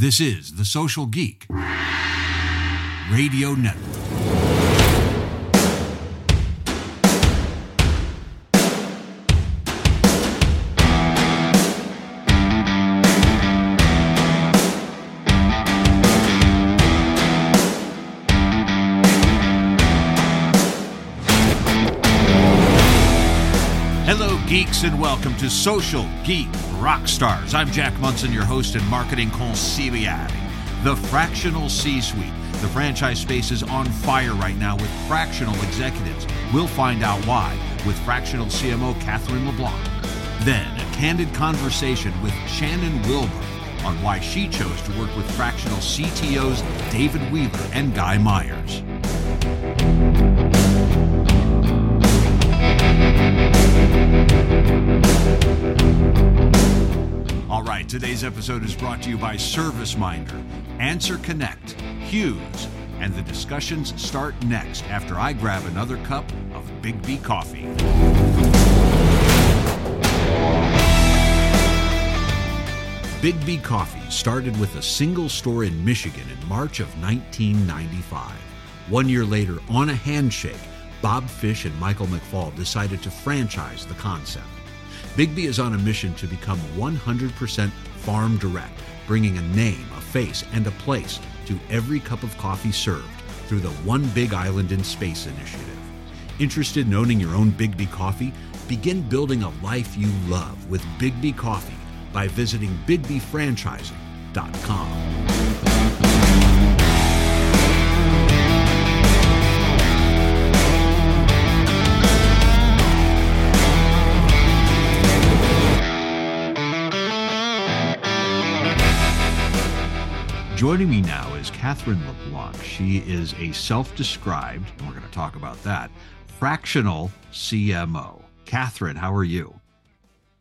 This is The Social Geek Radio Network. And welcome to Social Geek Rockstars. I'm Jack Munson, your host and marketing consigliere. The Fractional C Suite. The franchise space is on fire right now with fractional executives. We'll find out why with fractional CMO Katherine LeBlanc. Then, a candid conversation with Shannon Wilburn on why she chose to work with fractional CTOs David Wheeler and Guy Myers. All right, today's episode is brought to you by ServiceMinder, AnswerConnect, Hughes, and the discussions start next after I grab another cup of BIGGBY coffee. BIGGBY Coffee started with a single store in Michigan in March of 1995. One year later, on a handshake, Bob Fish and Michael McFall decided to franchise the concept. BIGGBY is on a mission to become 100% farm direct, bringing a name, a face, and a place to every cup of coffee served through the One Big Island in Space initiative. Interested in owning your own BIGGBY coffee? Begin building a life you love with BIGGBY Coffee by visiting biggbyfranchising.com. Joining me now is Katherine LeBlanc. She is a self described, and we're going to talk about that, fractional CMO. Katherine, how are you?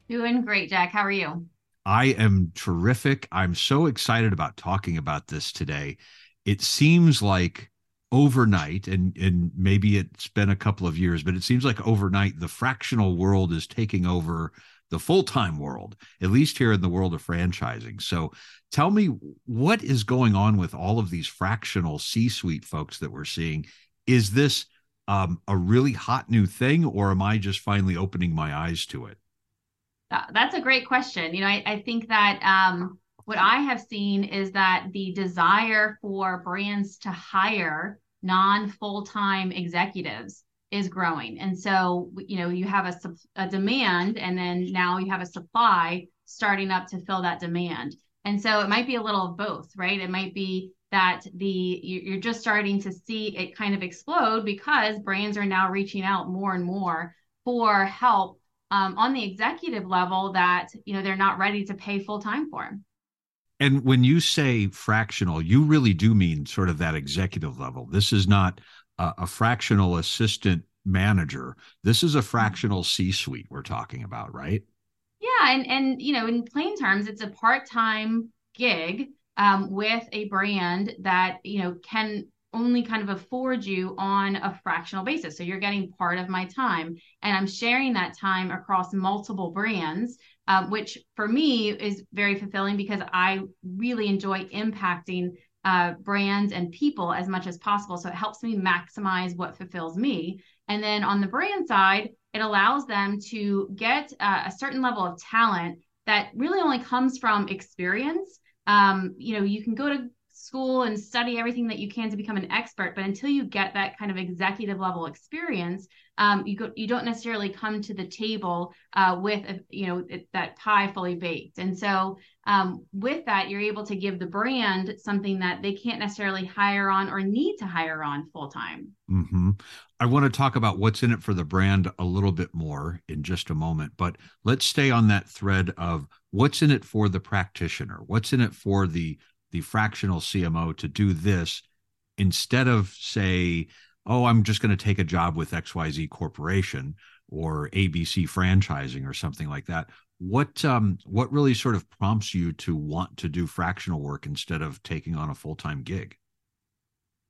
Doing great, Jack. How are you? I am terrific. I'm so excited about talking about this today. It seems like overnight, and, and maybe it's been a couple of years, but it seems like overnight the fractional world is taking over the full time world, at least here in the world of franchising. So tell me what is going on with all of these fractional C suite folks that we're seeing. Is this um, a really hot new thing, or am I just finally opening my eyes to it? That's a great question. You know, I, I think that um, what I have seen is that the desire for brands to hire non full time executives is growing. And so, you know, you have a, a demand and then now you have a supply starting up to fill that demand. And so it might be a little of both, right? It might be that the you're just starting to see it kind of explode because brands are now reaching out more and more for help um, on the executive level that you know they're not ready to pay full time for. And when you say fractional, you really do mean sort of that executive level. This is not a, a fractional assistant manager. This is a fractional C suite we're talking about, right? Yeah, and and you know, in plain terms, it's a part time gig um, with a brand that you know can only kind of afford you on a fractional basis. So you're getting part of my time, and I'm sharing that time across multiple brands, um, which for me is very fulfilling because I really enjoy impacting uh, brands and people as much as possible. So it helps me maximize what fulfills me. And then on the brand side, it allows them to get uh, a certain level of talent that really only comes from experience. Um, you know, you can go to school and study everything that you can to become an expert, but until you get that kind of executive level experience, um, you go, you don't necessarily come to the table uh, with a, you know that pie fully baked. And so um, with that, you're able to give the brand something that they can't necessarily hire on or need to hire on full time. Mm-hmm. I want to talk about what's in it for the brand a little bit more in just a moment, but let's stay on that thread of what's in it for the practitioner. What's in it for the the fractional CMO to do this instead of say oh, I'm just going to take a job with XYZ Corporation or ABC franchising or something like that. What um what really sort of prompts you to want to do fractional work instead of taking on a full-time gig?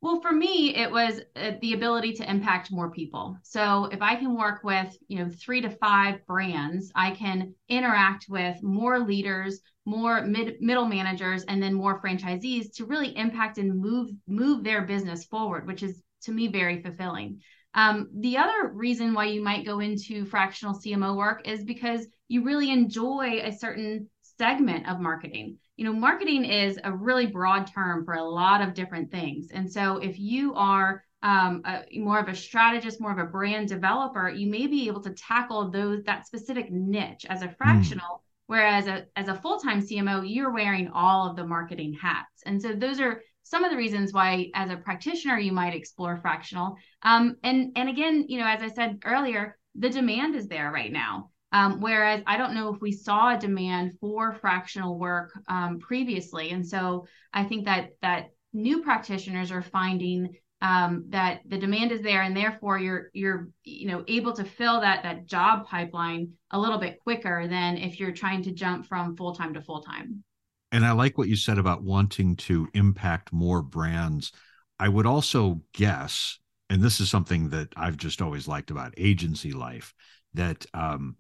Well, for me, it was uh, the ability to impact more people. So if I can work with, you know, three to five brands, I can interact with more leaders, more mid middle managers, and then more franchisees to really impact and move move their business forward, which is to me very fulfilling. Um, the other reason why you might go into fractional CMO work is because you really enjoy a certain segment of marketing you know, marketing is a really broad term for a lot of different things. And so if you are um, a, more of a strategist, more of a brand developer, you may be able to tackle those that specific niche as a hmm. fractional. Mm. Whereas a, as a full-time CMO, you're wearing all of the marketing hats. And so those are some of the reasons why as a practitioner you might explore fractional. Um, and and again, you know, as I said earlier, the demand is there right now. Um, whereas I don't know if we saw a demand for fractional work um, previously, and so I think that that new practitioners are finding um, that the demand is there, and therefore you're you're you know able to fill that that job pipeline a little bit quicker than if you're trying to jump from full time to full time. And I like what you said about wanting to impact more brands. I would also guess, and this is something that I've just always liked about agency life, that um,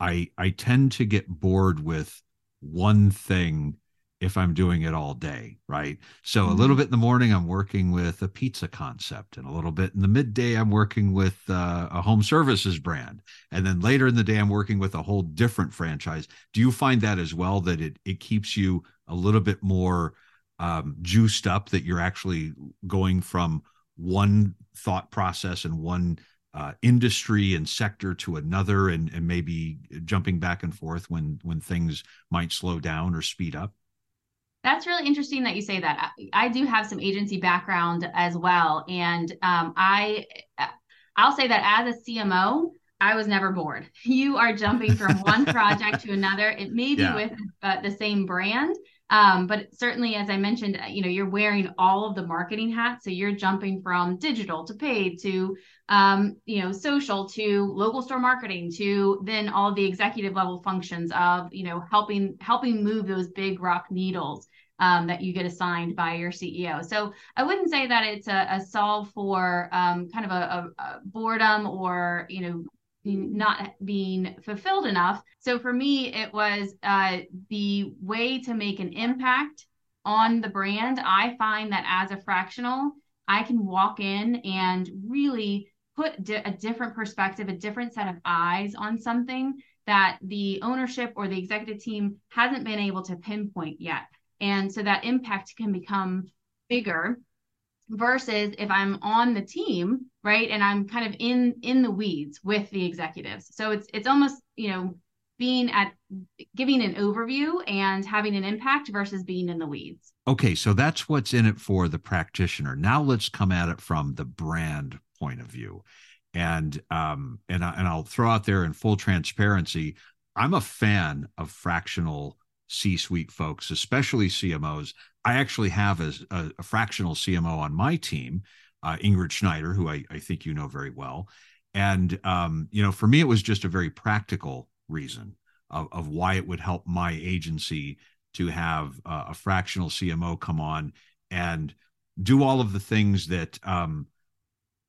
I I tend to get bored with one thing if I'm doing it all day, right? So mm-hmm. a little mm-hmm. bit in the morning, I'm working with a pizza concept, and a little bit in the midday, I'm working with uh, a home services brand, and then later in the day, I'm working with a whole different franchise. Do you find that as well? That it it keeps you a little bit more um, juiced up, that you're actually going from one thought process and one uh, industry and sector to another and, and maybe jumping back and forth when when things might slow down or speed up that's really interesting that you say that i, I do have some agency background as well and um, i i'll say that as a cmo I was never bored. You are jumping from one project to another. It may be yeah. with uh, the same brand, um, but certainly, as I mentioned, uh, you know, you're wearing all of the marketing hats. So you're jumping from digital to paid to, um, you know, social to local store marketing to then all the executive level functions of, you know, helping helping move those big rock needles. Um, that you get assigned by your CEO. So I wouldn't say that it's a, a solve for um, kind of a, a, a, boredom or you know not being fulfilled enough. So for me, it was uh, the way to make an impact on the brand. I find that as a fractional, I can walk in and really put di- a different perspective, a different set of eyes on something that the ownership or the executive team hasn't been able to pinpoint yet. And so that impact can become bigger versus if I'm on the team, right, and I'm kind of in in the weeds with the executives. So it's it's almost, you know, being at giving an overview and having an impact versus being in the weeds. Okay, so that's what's in it for the practitioner. Now let's come at it from the brand point of view. And um and I, and I'll throw out there in full transparency, I'm a fan of fractional C-suite folks, especially CMOs. I actually have a, a, a fractional CMO on my team, uh, Ingrid Schneider, who I, I, think you know very well. And, um, you know, for me, it was just a very practical reason of, of why it would help my agency to have uh, a fractional CMO come on and do all of the things that um,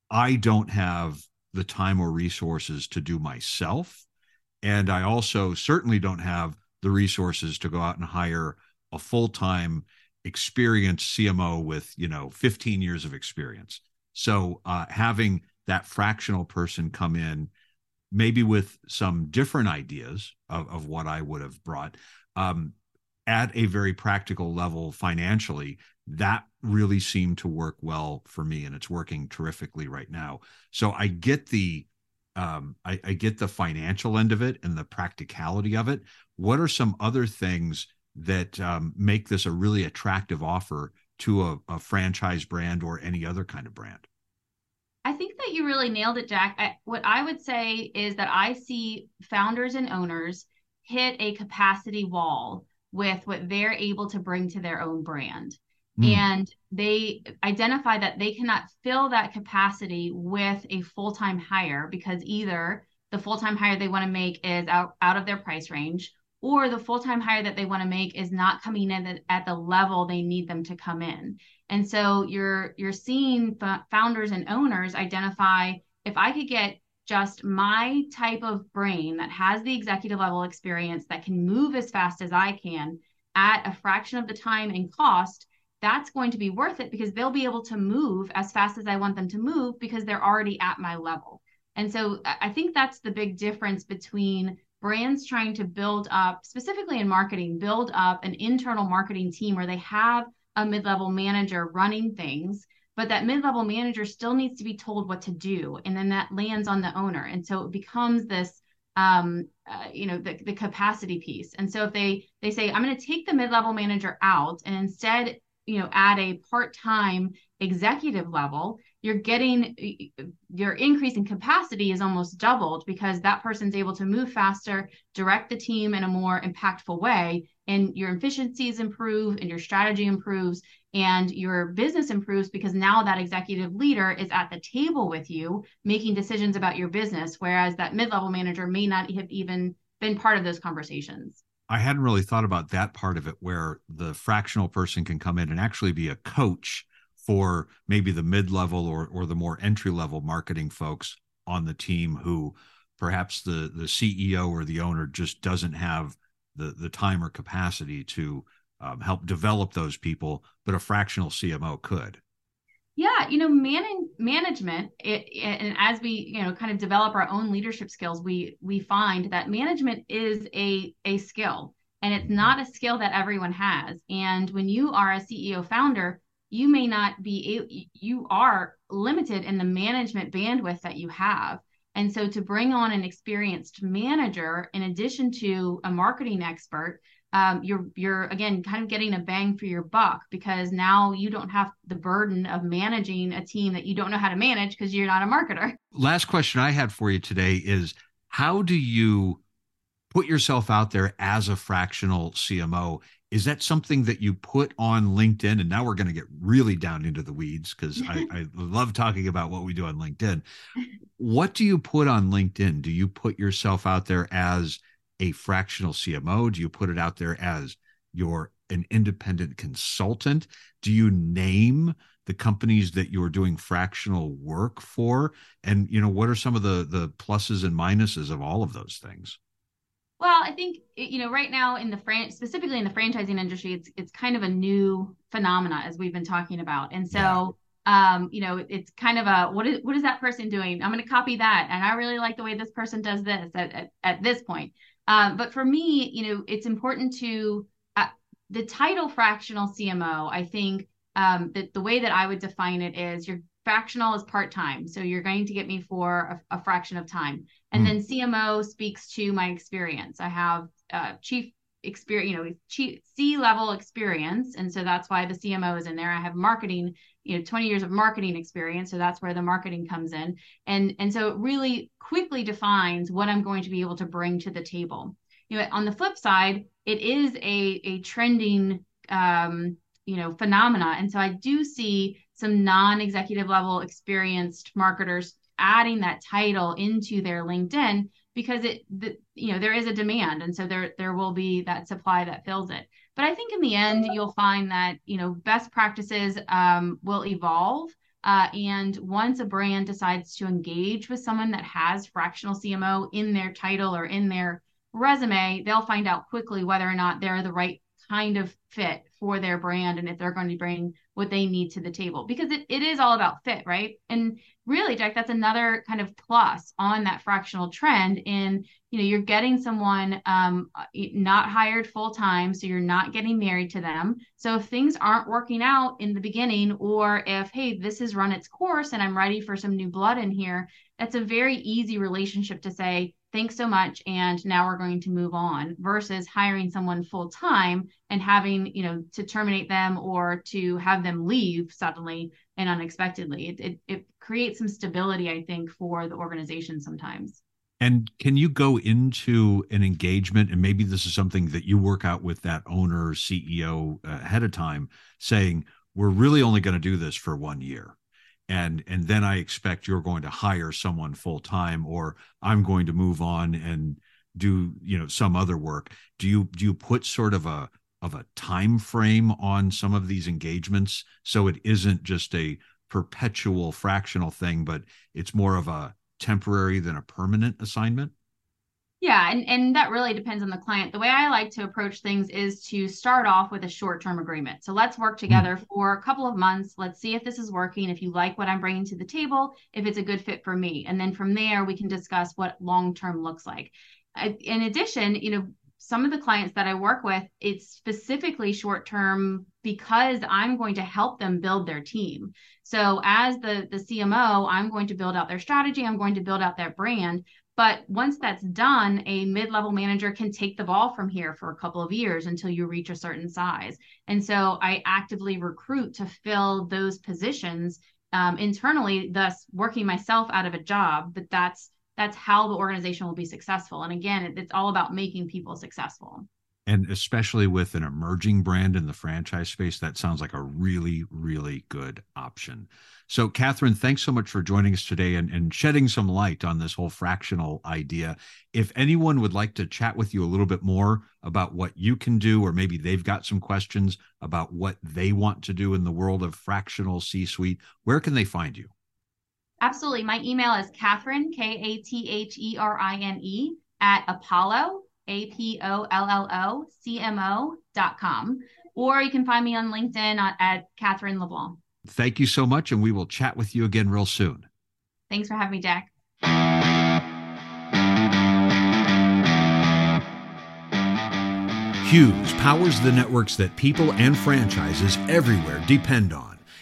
I don't have the time or resources to do myself. And I also certainly don't have the resources to go out and hire a full time experienced CMO with you know 15 years of experience. So uh, having that fractional person come in, maybe with some different ideas of, of what I would have brought, um, at a very practical level financially, that really seemed to work well for me, and it's working terrifically right now. So I get the um, I, I get the financial end of it and the practicality of it. What are some other things? That um, make this a really attractive offer to a, a, franchise brand or any other kind of brand? I think that you really nailed it, Jack. I, what I would say is that I see founders and owners hit a capacity wall with what they're able to bring to their own brand. Mm. And they identify that they cannot fill that capacity with a full time hire because either the full time hire they want to make is out, out of their price range or the full-time hire that they want to make is not coming in at the level they need them to come in. And so you're you're seeing founders and owners identify if i could get just my type of brain that has the executive level experience that can move as fast as i can at a fraction of the time and cost that's going to be worth it because they'll be able to move as fast as i want them to move because they're already at my level. And so i think that's the big difference between brands trying to build up, specifically in marketing, build up an internal marketing team where they have a mid level manager running things, but that mid level manager still needs to be told what to do. And then that lands on the owner. And so it becomes this. Um, uh, you know the, the capacity piece and so if they they say i'm going to take the mid-level manager out and instead you know add a part-time executive level you're getting your increase in capacity is almost doubled because that person's able to move faster, direct the team in a more impactful way, and your efficiencies improve and your strategy improves and your business improves because now that executive leader is at the table with you making decisions about your business whereas that mid-level manager may not have even been part of those conversations. I hadn't really thought about that part of it where the fractional person can come in and actually be a coach for maybe the mid-level or or the more entry-level marketing folks on the team who perhaps the the CEO or the owner just doesn't have the the time or capacity to um, help develop those people, but a fractional CMO could. Yeah, you know, man- management, it, it, and as we you know kind of develop our own leadership skills, we we find that management is a a skill, and it's not a skill that everyone has. And when you are a CEO founder, you may not be you are limited in the management bandwidth that you have. And so to bring on an experienced manager in addition to a marketing expert um, you're you're again kind of getting a bang for your buck because now you don't have the burden of managing a team that you don't know how to manage because you're not a marketer. Last question i had for you today is how do you put yourself out there as a fractional cmo is that something that you put on LinkedIn? And now we're going to get really down into the weeds because I, I, love talking about what we do on LinkedIn. What do you put on LinkedIn? Do you put yourself out there as a fractional CMO? Do you put it out there as you're an independent consultant? Do you name the companies that you're doing fractional work for? And you know, what are some of the the pluses and minuses of all of those things? Well, I think you know right now in the fran- specifically in the franchising industry, it's it's kind of a new phenomena as we've been talking about, and so yeah. um, you know it's kind of a what is what is that person doing? I'm going to copy that, and I really like the way this person does this at at, at this point. Um, but for me, you know, it's important to uh, the title fractional CMO. I think um, that the way that I would define it is you're fractional is part time. So you're going to get me for a, a fraction of time. And mm. then CMO speaks to my experience. I have uh, chief experience, you know, chief C level experience. And so that's why the CMO is in there. I have marketing, you know, 20 years of marketing experience. So that's where the marketing comes in. And, and so it really quickly defines what I'm going to be able to bring to the table. You know, on the flip side, it is a, a trending, um, you know, phenomena. And so I do see some non-executive level experienced marketers adding that title into their LinkedIn because it the, you know there is a demand and so there there will be that supply that fills it. But i think in the end you'll find that you know best practices um, will evolve uh, and once a brand decides to engage with someone that has fractional cmo in their title or in their resume they'll find out quickly whether or not they're the right kind of fit for their brand and if they're going to bring what they need to the table because it, it is all about fit right? And really jack that's another kind of plus on that fractional trend in you know you're getting someone um, not hired full time so you're not getting married to them. So if things aren't working out in the beginning or if hey this has run its course and i'm ready for some new blood in here that's a very easy relationship to say thanks so much and now we're going to move on versus hiring someone full time and having you know to terminate them or to have them leave suddenly and unexpectedly. It, it, it creates some stability i think for the organization sometimes. And can you go into an engagement and maybe this is something that you work out with that owner ceo uh, ahead of time saying we're really only going to do this for one year and and then I expect you're going to hire someone full time, or I'm going to move on and do you know some other work. Do you do you put sort of a of a time frame on some of these engagements? So it isn't just a perpetual fractional thing but it's more of a temporary than a permanent assignment yeah, and, and that really depends on the client. The way I like to approach things is to start off with a short term agreement. So let's work hmm. together for a couple of months. Let's see if this is working, if you like what I'm bringing to the table, if it's a good fit for me. And then from there, we can discuss what long term looks like. In addition, you know, some of the clients that I work with, it's specifically short term because I'm going to help them build their team. So as the the CMO, I'm going to build out their strategy, I'm going to build out their brand, but once that's done, a mid level manager can take the ball from here for a couple of years until you reach a certain size. And so I actively recruit to fill those positions um, internally, thus working myself out of a job. But that's that's how the organization will be successful. And again, it's all about making people successful and especially with an emerging brand in the franchise space that sounds like a really really good option. So katherine thanks so much for joining us today and, and shedding some light on this whole fractional idea. If anyone would like to chat with you a little bit more about what you can do or maybe they've got some questions about what they want to do in the world of fractional c suite where can they find you? Absolutely. My email is katherine k-a-t-h-e-r-i-n-e at apollo a P O L L O C M O dot com. Or you can find me on LinkedIn at, at Katherine LeBlanc. Thank you so much. And we will chat with you again real soon. Thanks for having me, Jack. Hughes powers the networks that people and franchises everywhere depend on.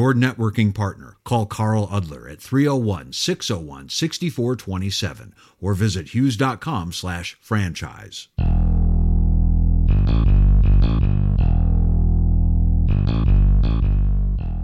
networking partner. Call Carl Udler at 301 601 6427 or visit hughes.com slash franchise.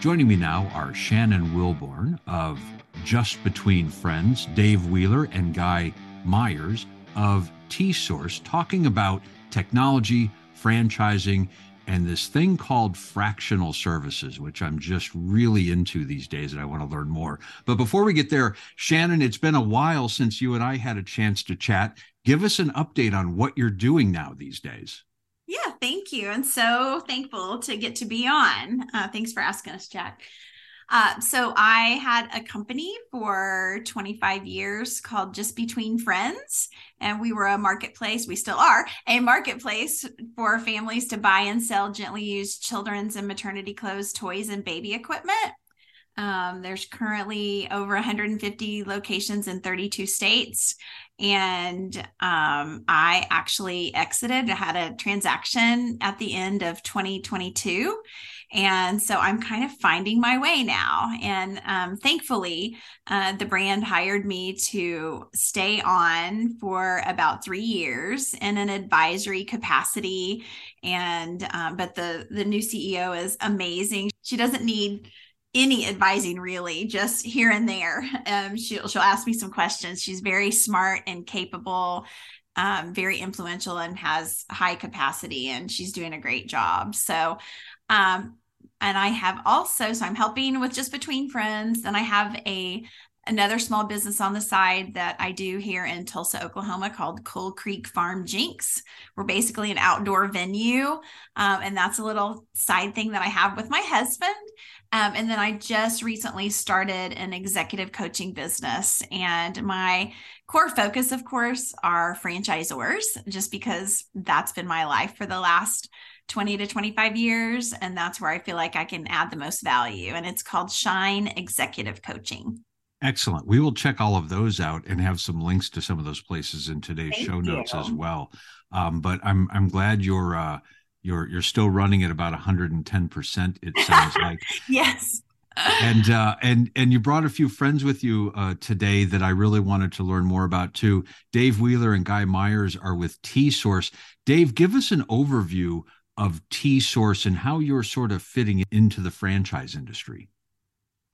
Joining me now are Shannon Wilburn of Just Between Friends, Dave Wheeler, and Guy Myers of Tsource, talking about technology, franchising, and this thing called fractional services, which I'm just really into these days and I want to learn more. But before we get there, Shannon, it's been a while since you and I had a chance to chat. Give us an update on what you're doing now these days. Yeah, thank you. And so thankful to get to be on. Uh, thanks for asking us, Jack. Uh, so I had a company for 25 years called Just Between Friends, and we were a marketplace. We still are a marketplace for families to buy and sell gently used children's and maternity clothes, toys, and baby equipment. Um, there's currently over 150 locations in 32 states. And um, I actually exited, I had a transaction at the end of 2022. And so I'm kind of finding my way now. And um, thankfully, uh, the brand hired me to stay on for about three years in an advisory capacity. And, um, but the, the new CEO is amazing. She doesn't need any advising really just here and there um, she'll she'll ask me some questions she's very smart and capable um, very influential and has high capacity and she's doing a great job so um, and i have also so i'm helping with just between friends and i have a another small business on the side that I do here in Tulsa, Oklahoma called Coal Creek Farm Jinx. We're basically an outdoor venue. Um, and that's a little side thing that I have with my husband. Um, and then I just recently started an executive coaching business. And my core focus, of course, are franchisors, just because that's been my life for the last 20 to 25 years. And that's where I feel like I can add the most value. And it's called Shine Executive Coaching. Excellent. We will check all of those out and have some links to some of those places in today's Thank show notes you. as well. Um, but I'm I'm glad you're uh, you're you're still running at about 110 percent. It sounds like yes. and uh, and and you brought a few friends with you uh, today that I really wanted to learn more about too. Dave Wheeler and Guy Myers are with Tsource. Dave, give us an overview of Tsource and how you're sort of fitting into the franchise industry.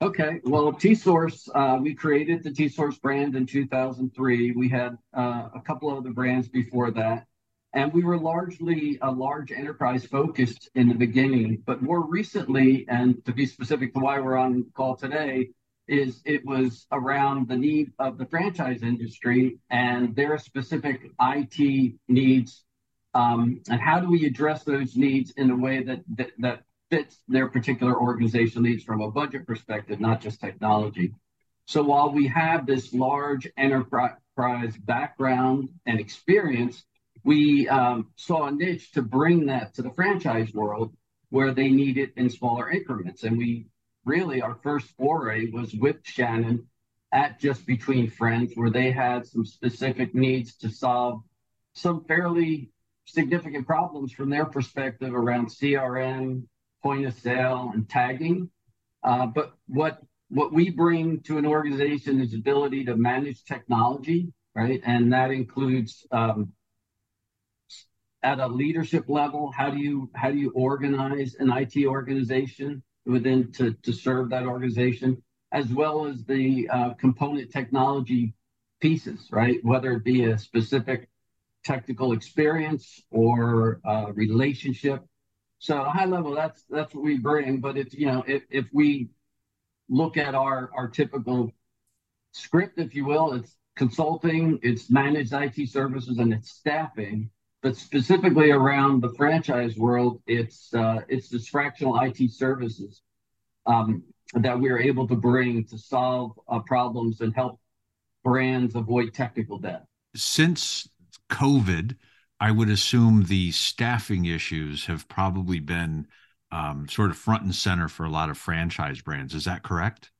Okay, well, Tsource, uh, we created the Tsource brand in 2003. We had uh, a couple of other brands before that, and we were largely a large enterprise focused in the beginning. But more recently, and to be specific to why we're on call today, is it was around the need of the franchise industry and their specific IT needs, um, and how do we address those needs in a way that that, that fits their particular organization needs from a budget perspective, not just technology. So while we have this large enterprise background and experience, we um, saw a niche to bring that to the franchise world where they need it in smaller increments. And we really, our first foray was with Shannon at Just Between Friends, where they had some specific needs to solve some fairly significant problems from their perspective around CRM, point of sale and tagging. Uh, but what what we bring to an organization is ability to manage technology, right? And that includes um, at a leadership level, how do you how do you organize an IT organization within to, to serve that organization, as well as the uh, component technology pieces, right? Whether it be a specific technical experience or uh, relationship so high level, that's that's what we bring. But it's you know if if we look at our our typical script, if you will, it's consulting, it's managed IT services, and it's staffing. But specifically around the franchise world, it's uh, it's this fractional IT services um, that we're able to bring to solve uh, problems and help brands avoid technical debt. Since COVID, I would assume the staffing issues have probably been um, sort of front and center for a lot of franchise brands. Is that correct?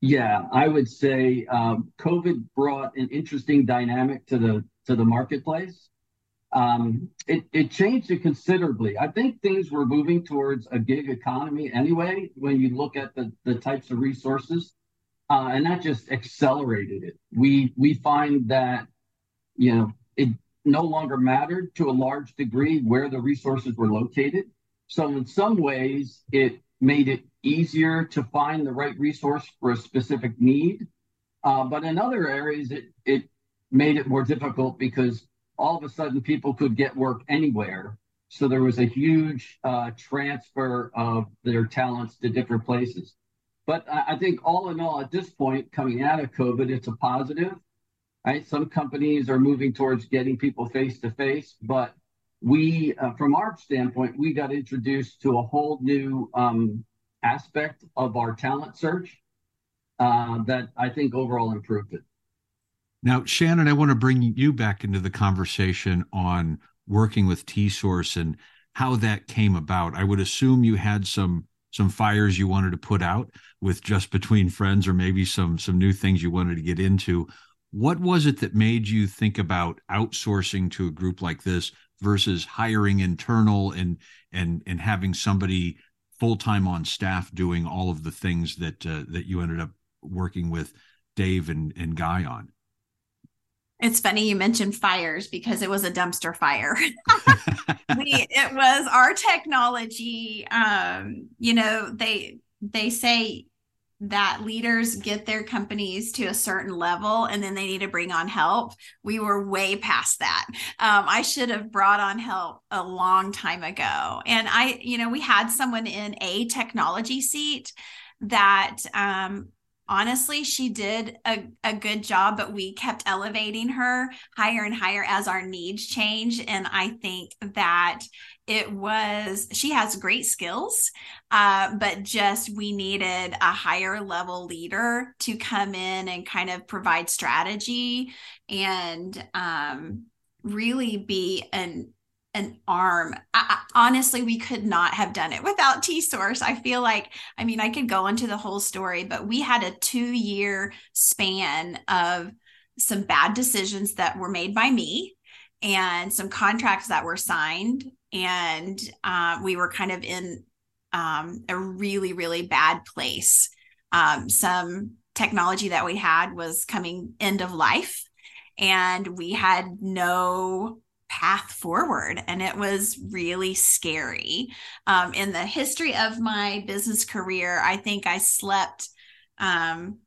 Yeah, I would say um, COVID brought an interesting dynamic to the to the marketplace. Um, it, it changed it considerably. I think things were moving towards a gig economy anyway. When you look at the the types of resources, uh, and that just accelerated it. We we find that you know it no longer mattered to a large degree where the resources were located. So, in some ways, it made it easier to find the right resource for a specific need. Uh, but in other areas, it, it made it more difficult because all of a sudden people could get work anywhere. So there was a huge uh, transfer of their talents to different places. But I, I think all in all, at this point, coming out of COVID, it's a positive right? Some companies are moving towards getting people face to face, but we, uh, from our standpoint, we got introduced to a whole new um, aspect of our talent search uh, that I think overall improved it. Now, Shannon, I want to bring you back into the conversation on working with Tsource and how that came about. I would assume you had some some fires you wanted to put out with just between friends, or maybe some some new things you wanted to get into. What was it that made you think about outsourcing to a group like this versus hiring internal and and and having somebody full time on staff doing all of the things that uh, that you ended up working with Dave and and Guy on? It's funny you mentioned fires because it was a dumpster fire. we, it was our technology. Um, you know, they they say that leaders get their companies to a certain level and then they need to bring on help. We were way past that. Um, I should have brought on help a long time ago. And I, you know, we had someone in a technology seat that um, honestly, she did a, a good job, but we kept elevating her higher and higher as our needs changed. And I think that it was, she has great skills, uh, but just we needed a higher level leader to come in and kind of provide strategy and um, really be an an arm. I, honestly, we could not have done it without Tsource. I feel like, I mean, I could go into the whole story, but we had a two year span of some bad decisions that were made by me and some contracts that were signed. And uh, we were kind of in um, a really, really bad place. Um, some technology that we had was coming end of life, and we had no path forward and it was really scary um, in the history of my business career i think i slept um,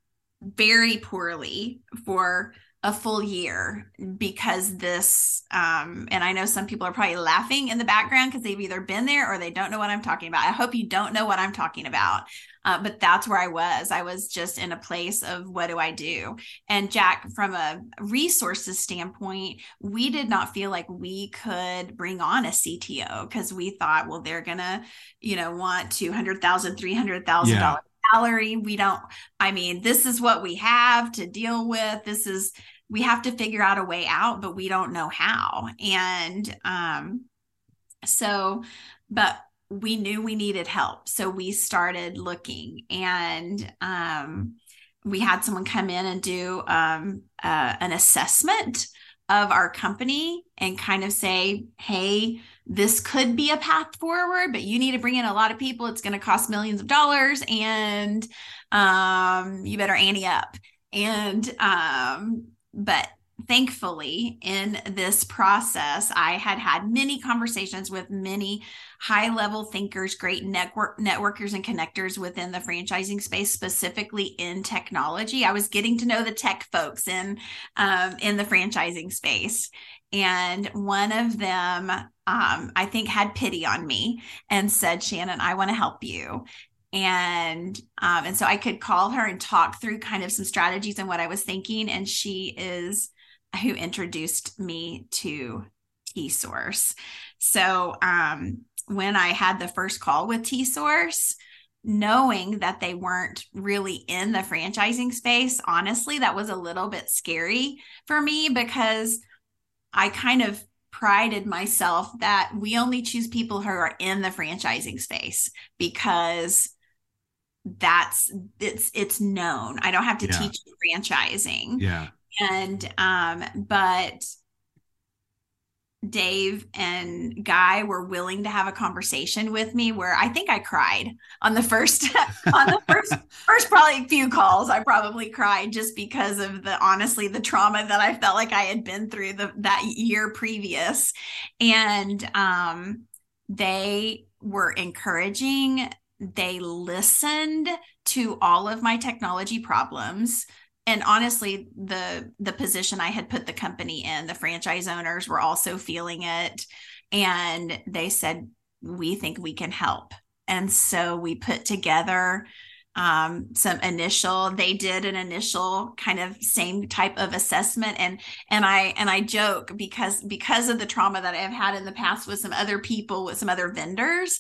very poorly for a full year because this um, and i know some people are probably laughing in the background because they've either been there or they don't know what i'm talking about i hope you don't know what i'm talking about uh, but that's where i was i was just in a place of what do i do and jack from a resources standpoint we did not feel like we could bring on a cto because we thought well they're gonna you know want 200000 300000 yeah. dollars salary. We don't, I mean, this is what we have to deal with. This is, we have to figure out a way out, but we don't know how. And um, so, but we knew we needed help. So we started looking and um, we had someone come in and do um, uh, an assessment of our company and kind of say, hey, this could be a path forward, but you need to bring in a lot of people. It's going to cost millions of dollars and um, you better ante up. And, um, but thankfully in this process i had had many conversations with many high level thinkers great network networkers and connectors within the franchising space specifically in technology. I was getting to know the tech folks in um, in the franchising space and one of them um, i think had pity on me and said shannon i want to help you and um, and so i could call her and talk through kind of some strategies and what i was thinking and she is who introduced me to Tsource. So um, when I had the first call with Tsource, knowing that they weren't really in the franchising space, honestly, that was a little bit scary for me because I kind of prided myself that we only choose people who are in the franchising space because that's it's it's known. I don't have to yeah. teach franchising. Yeah and um but Dave and Guy were willing to have a conversation with me where I think I cried on the first on the first first probably few calls I probably cried just because of the honestly the trauma that I felt like I had been through the that year previous and um they were encouraging they listened to all of my technology problems. And honestly the the position i had put the company in the franchise owners were also feeling it. And they said we think we can help. And so we put together um, some initial they did an initial kind of same type of assessment. And and i and i joke because because of the trauma that i've had in the past with some other people with some other vendors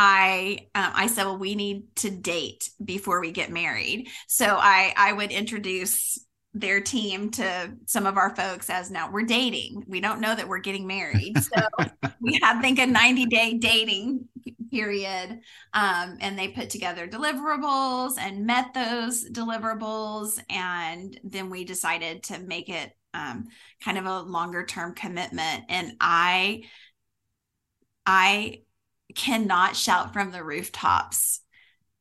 I um, I said, well, we need to date before we get married. So I I would introduce their team to some of our folks as now we're dating. We don't know that we're getting married. So we had think a 90 day dating period. Um, and they put together deliverables and met those deliverables. And then we decided to make it um, kind of a longer term commitment. And I I cannot shout from the rooftops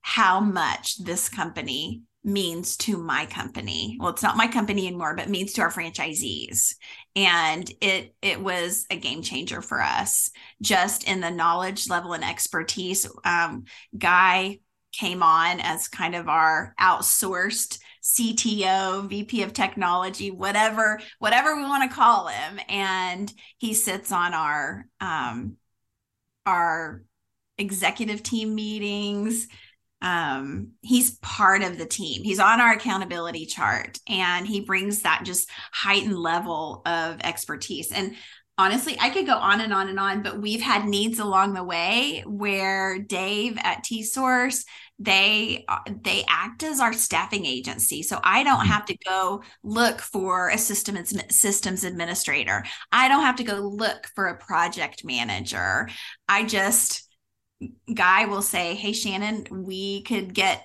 how much this company means to my company. Well, it's not my company anymore, but means to our franchisees. And it it was a game changer for us, just in the knowledge level and expertise. Um, Guy came on as kind of our outsourced CTO, VP of technology, whatever, whatever we want to call him. And he sits on our um, our executive team meetings. Um he's part of the team. He's on our accountability chart and he brings that just heightened level of expertise. And honestly i could go on and on and on but we've had needs along the way where dave at tsource they they act as our staffing agency so i don't mm-hmm. have to go look for a system systems administrator i don't have to go look for a project manager i just guy will say, Hey, Shannon, we could get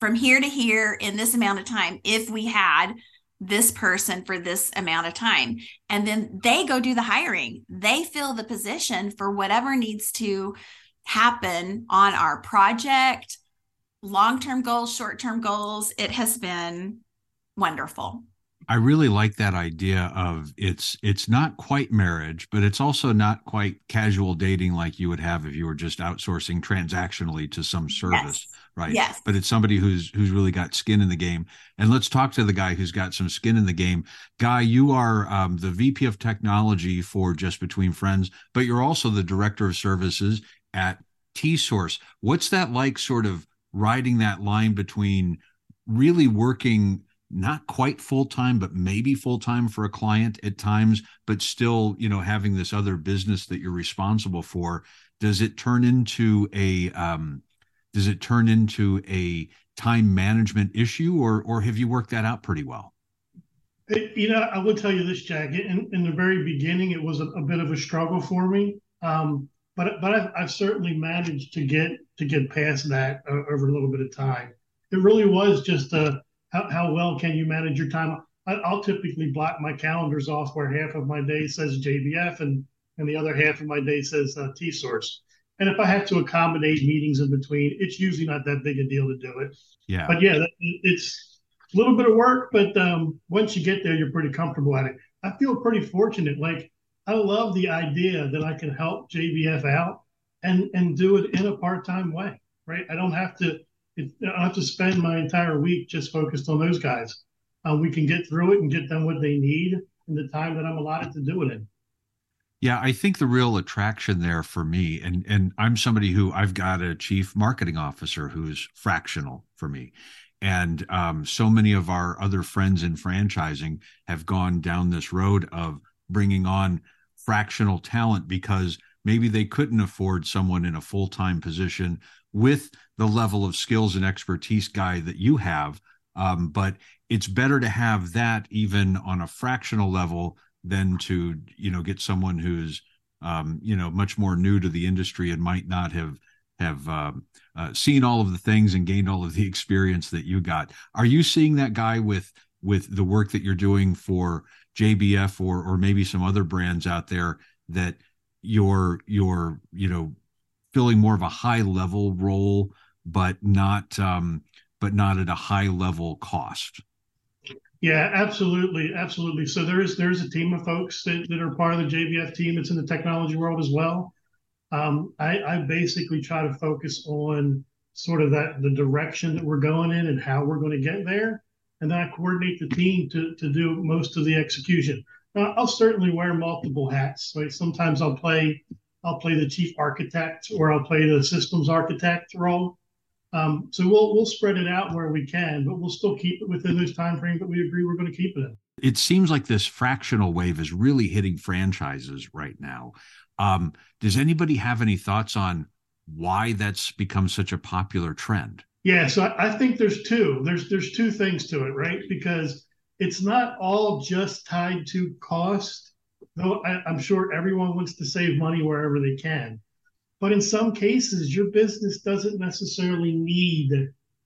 from here to here in this amount of time if we had this person for this amount of time. And then they go do the hiring, they fill the position for whatever needs to happen on our project, long term goals, short term goals. It has been wonderful. I really like that idea of it's it's not quite marriage, but it's also not quite casual dating like you would have if you were just outsourcing transactionally to some service, yes. right? Yes. But it's somebody who's who's really got skin in the game. And let's talk to the guy who's got some skin in the game. Guy, you are um, the VP of Technology for Just Between Friends, but you're also the Director of Services at Tsource. What's that like? Sort of riding that line between really working not quite full time, but maybe full time for a client at times, but still, you know, having this other business that you're responsible for. Does it turn into a um, does it turn into a time management issue, or or have you worked that out pretty well? You know, I will tell you this, Jack. In, in the very beginning, it was a, a bit of a struggle for me, um, but but I've, I've, certainly managed to get to get past that uh, over a little bit of time. It really was just a how, how well can you manage your time? I, will typically block my calendars off where half of my day says JBF and and the other half of my day says uh, Tsource. And if I have to accommodate meetings in between, it's usually not that big a deal to do it. Yeah. But yeah, it's a little bit of work, but um, once you get there, you're pretty comfortable at it. I feel pretty fortunate. Like I love the idea that I can help JBF out and and do it in a part time way. Right. I don't have to it, I have to spend my entire week just focused on those guys. Uh, we can get through it and get them what they need in the time that I'm allotted to do it in. Yeah, I think the real attraction there for me, and and I'm somebody who I've got a chief marketing officer who's fractional for me, and um, so many of our other friends in franchising have gone down this road of bringing on fractional talent because maybe they couldn't afford someone in a full time position with the level of skills and expertise guy that you have. Um, but it's better to have that even on a fractional level than to you know get someone who's um, you know much more new to the industry and might not have have um, uh, seen all of the things and gained all of the experience that you got. Are you seeing that guy with with the work that you're doing for JBF or or maybe some other brands out there that you're you're you know filling more of a high level role, but not um, but not at a high level cost. Yeah, absolutely, absolutely. So there is there is a team of folks that, that are part of the JBF team that's in the technology world as well. Um, I, I basically try to focus on sort of that the direction that we're going in and how we're going to get there, and then I coordinate the team to to do most of the execution. Now, I'll certainly wear multiple hats. Right? Sometimes I'll play I'll play the chief architect or I'll play the systems architect role. Um, so we'll we'll spread it out where we can, but we'll still keep it within those time frames that we agree we're going to keep it in. It seems like this fractional wave is really hitting franchises right now. Um, does anybody have any thoughts on why that's become such a popular trend? Yeah, so I, I think there's two. There's there's two things to it, right? Because it's not all just tied to cost though I, I'm sure everyone wants to save money wherever they can. But in some cases, your business doesn't necessarily need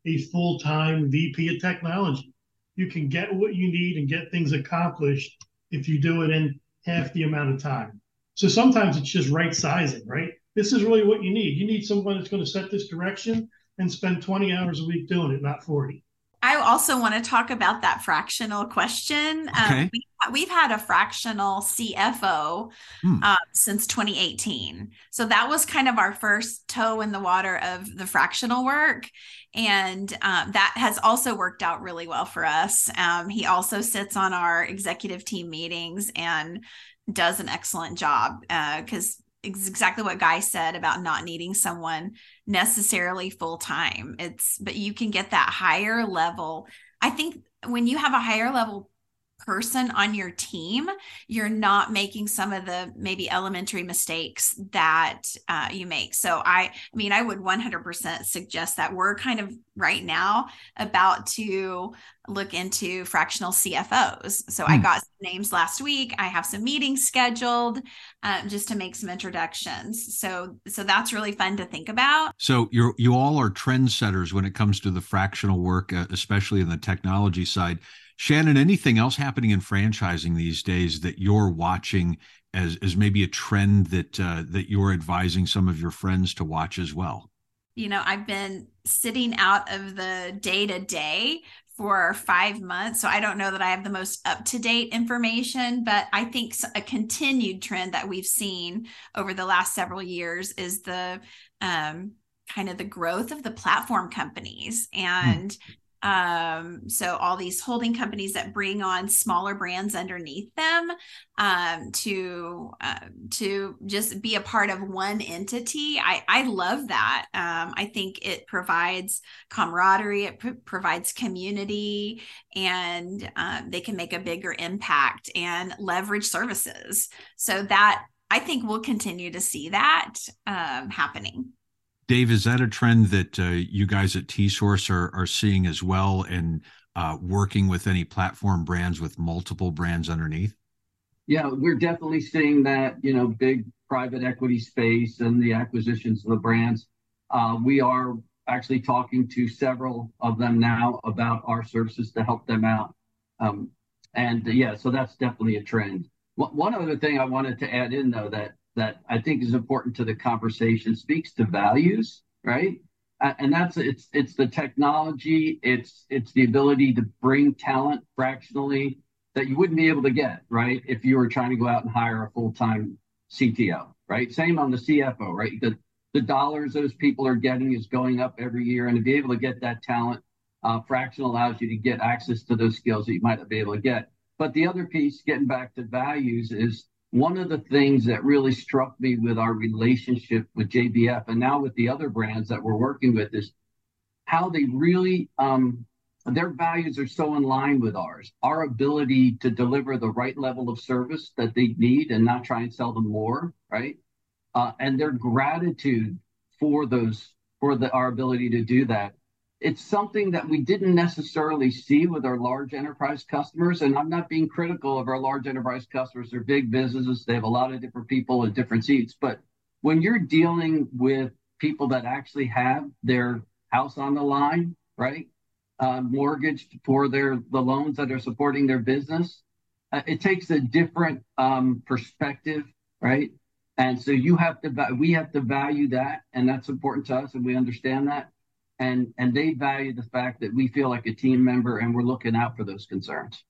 a full time VP of technology. You can get what you need and get things accomplished if you do it in half the amount of time. So sometimes it's just right sizing, right? This is really what you need. You need someone that's going to set this direction and spend 20 hours a week doing it, not 40. I also want to talk about that fractional question. Um, okay. Um, we, we've had a fractional CFO hmm. uh, since 2018. So that was kind of our first toe in the water of the fractional work. And um, that has also worked out really well for us. Um, he also sits on our executive team meetings and does an excellent job because uh, exactly what Guy said about not needing someone necessarily full time. It's but you can get that higher level. I think when you have a higher level person on your team, you're not making some of the maybe elementary mistakes that uh, you make. So I, I mean, I would 100% suggest that we're kind of right now about to look into fractional CFOs. So I hmm. got names last week. I have some meetings scheduled um, just to make some introductions. So so that's really fun to think about. So you you all are trendsetters when it comes to the fractional work, uh, especially in the technology side. Shannon, anything else happening in franchising these days that you're watching as as maybe a trend that uh, that you're advising some of your friends to watch as well? You know, I've been sitting out of the day to day for five months. So I don't know that I have the most up to date information, but I think a continued trend that we've seen over the last several years is the um, kind of the growth of the platform companies hmm. and um so all these holding companies that bring on smaller brands underneath them um to uh, to just be a part of one entity i i love that. Um i think it provides camaraderie it pr- provides community and um, they can make a bigger impact and leverage services. So that i think we'll continue to see that um, happening Dave, is that a trend that uh, you guys at Tsource are, are seeing as well and uh, working with any platform brands with multiple brands underneath? Yeah, we're definitely seeing that, you know, big private equity space and the acquisitions of the brands. Uh, we are actually talking to several of them now about our services to help them out. Um, and yeah, so that's definitely a trend. One other thing I wanted to add in, though, that that I think is important to the conversation speaks to values, right? Uh, and that's it's it's the technology, it's it's the ability to bring talent fractionally that you wouldn't be able to get, right? If you were trying to go out and hire a full-time CTO, right? Same on the CFO, right? The the dollars those people are getting is going up every year, and to be able to get that talent, uh, fractional allows you to get access to those skills that you might not be able to get. But the other piece, getting back to values, is one of the things that really struck me with our relationship with JBF and now with the other brands that we're working with is how they really um, their values are so in line with ours. Our ability to deliver the right level of service that they need and not try and sell them more, right? Uh, and their gratitude for those for the, our ability to do that it's something that we didn't necessarily see with our large enterprise customers. And I'm not being critical of our large enterprise customers. They're big businesses. They have a lot of different people in different seats. But when you're dealing with people that actually have their house on the line, right? Uh, mortgaged for their the loans that are supporting their business, uh, it takes a different um, perspective, right? And so you have to we have to value that, and that's important to us, and we understand that and and they value the fact that we feel like a team member and we're looking out for those concerns.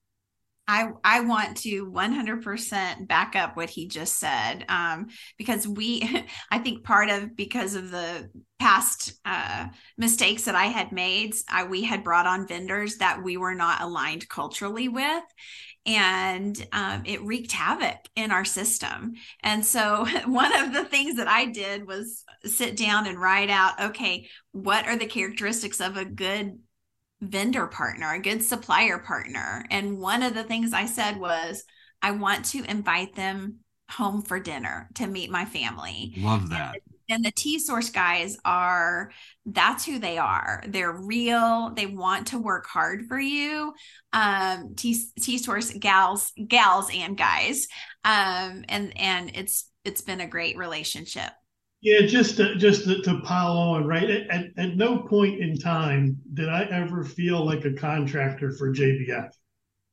I, I want to 100% back up what he just said um, because we, I think part of because of the past uh, mistakes that I had made, I, we had brought on vendors that we were not aligned culturally with and um, it wreaked havoc in our system. And so, one of the things that I did was sit down and write out okay, what are the characteristics of a good vendor partner, a good supplier partner? And one of the things I said was, I want to invite them home for dinner to meet my family. Love that and the Tsource guys are that's who they are. They're real. They want to work hard for you. Um, T source gals, gals and guys. Um, and and it's it's been a great relationship. Yeah, just to, just to, to pile on, right? At, at, at no point in time did I ever feel like a contractor for JBF,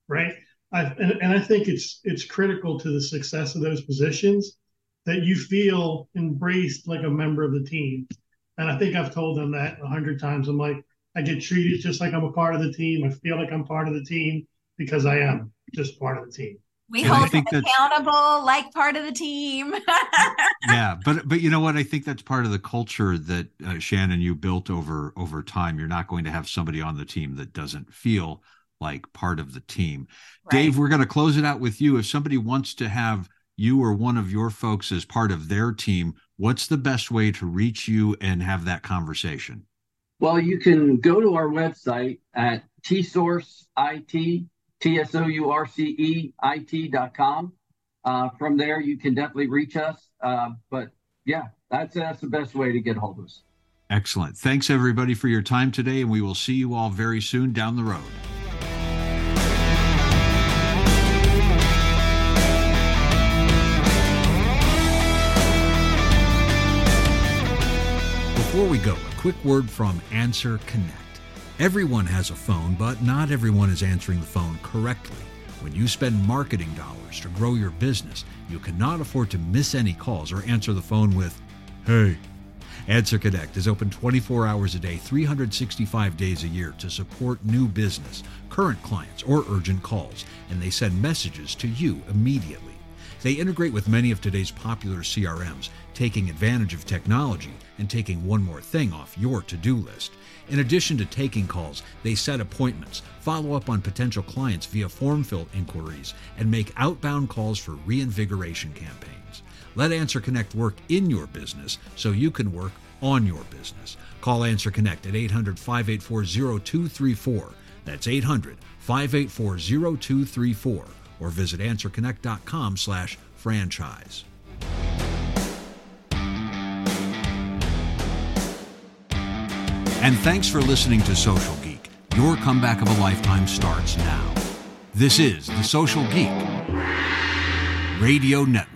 right? I and, and I think it's it's critical to the success of those positions that you feel embraced like a member of the team. And I think I've told them that a hundred times. I'm like, I get treated just like I'm a part of the team. I feel like I'm part of the team because I am just part of the team. We and hold them accountable like part of the team. yeah, but but you know what? I think that's part of the culture that uh, Shannon you built over over time. You're not going to have somebody on the team that doesn't feel like part of the team. Right. Dave, we're going to close it out with you. If somebody wants to have you or one of your folks as part of their team, what's the best way to reach you and have that conversation? Well, you can go to our website at tsourceit, T-S-O-U-R-C-E-I-T.com. Uh, from there, you can definitely reach us. Uh, but yeah, that's, that's the best way to get hold of us. Excellent. Thanks, everybody, for your time today, and we will see you all very soon down the road. Before we go, a quick word from AnswerConnect. Everyone has a phone, but not everyone is answering the phone correctly. When you spend marketing dollars to grow your business, you cannot afford to miss any calls or answer the phone with, Hey. AnswerConnect is open 24 hours a day, 365 days a year to support new business, current clients, or urgent calls, and they send messages to you immediately. They integrate with many of today's popular CRMs, taking advantage of technology and taking one more thing off your to do list. In addition to taking calls, they set appointments, follow up on potential clients via form fill inquiries, and make outbound calls for reinvigoration campaigns. Let AnswerConnect work in your business so you can work on your business. Call AnswerConnect at 800 584 0234. That's 800 584 0234 or visit answerconnect.com slash franchise. And thanks for listening to Social Geek. Your comeback of a lifetime starts now. This is the Social Geek Radio Network.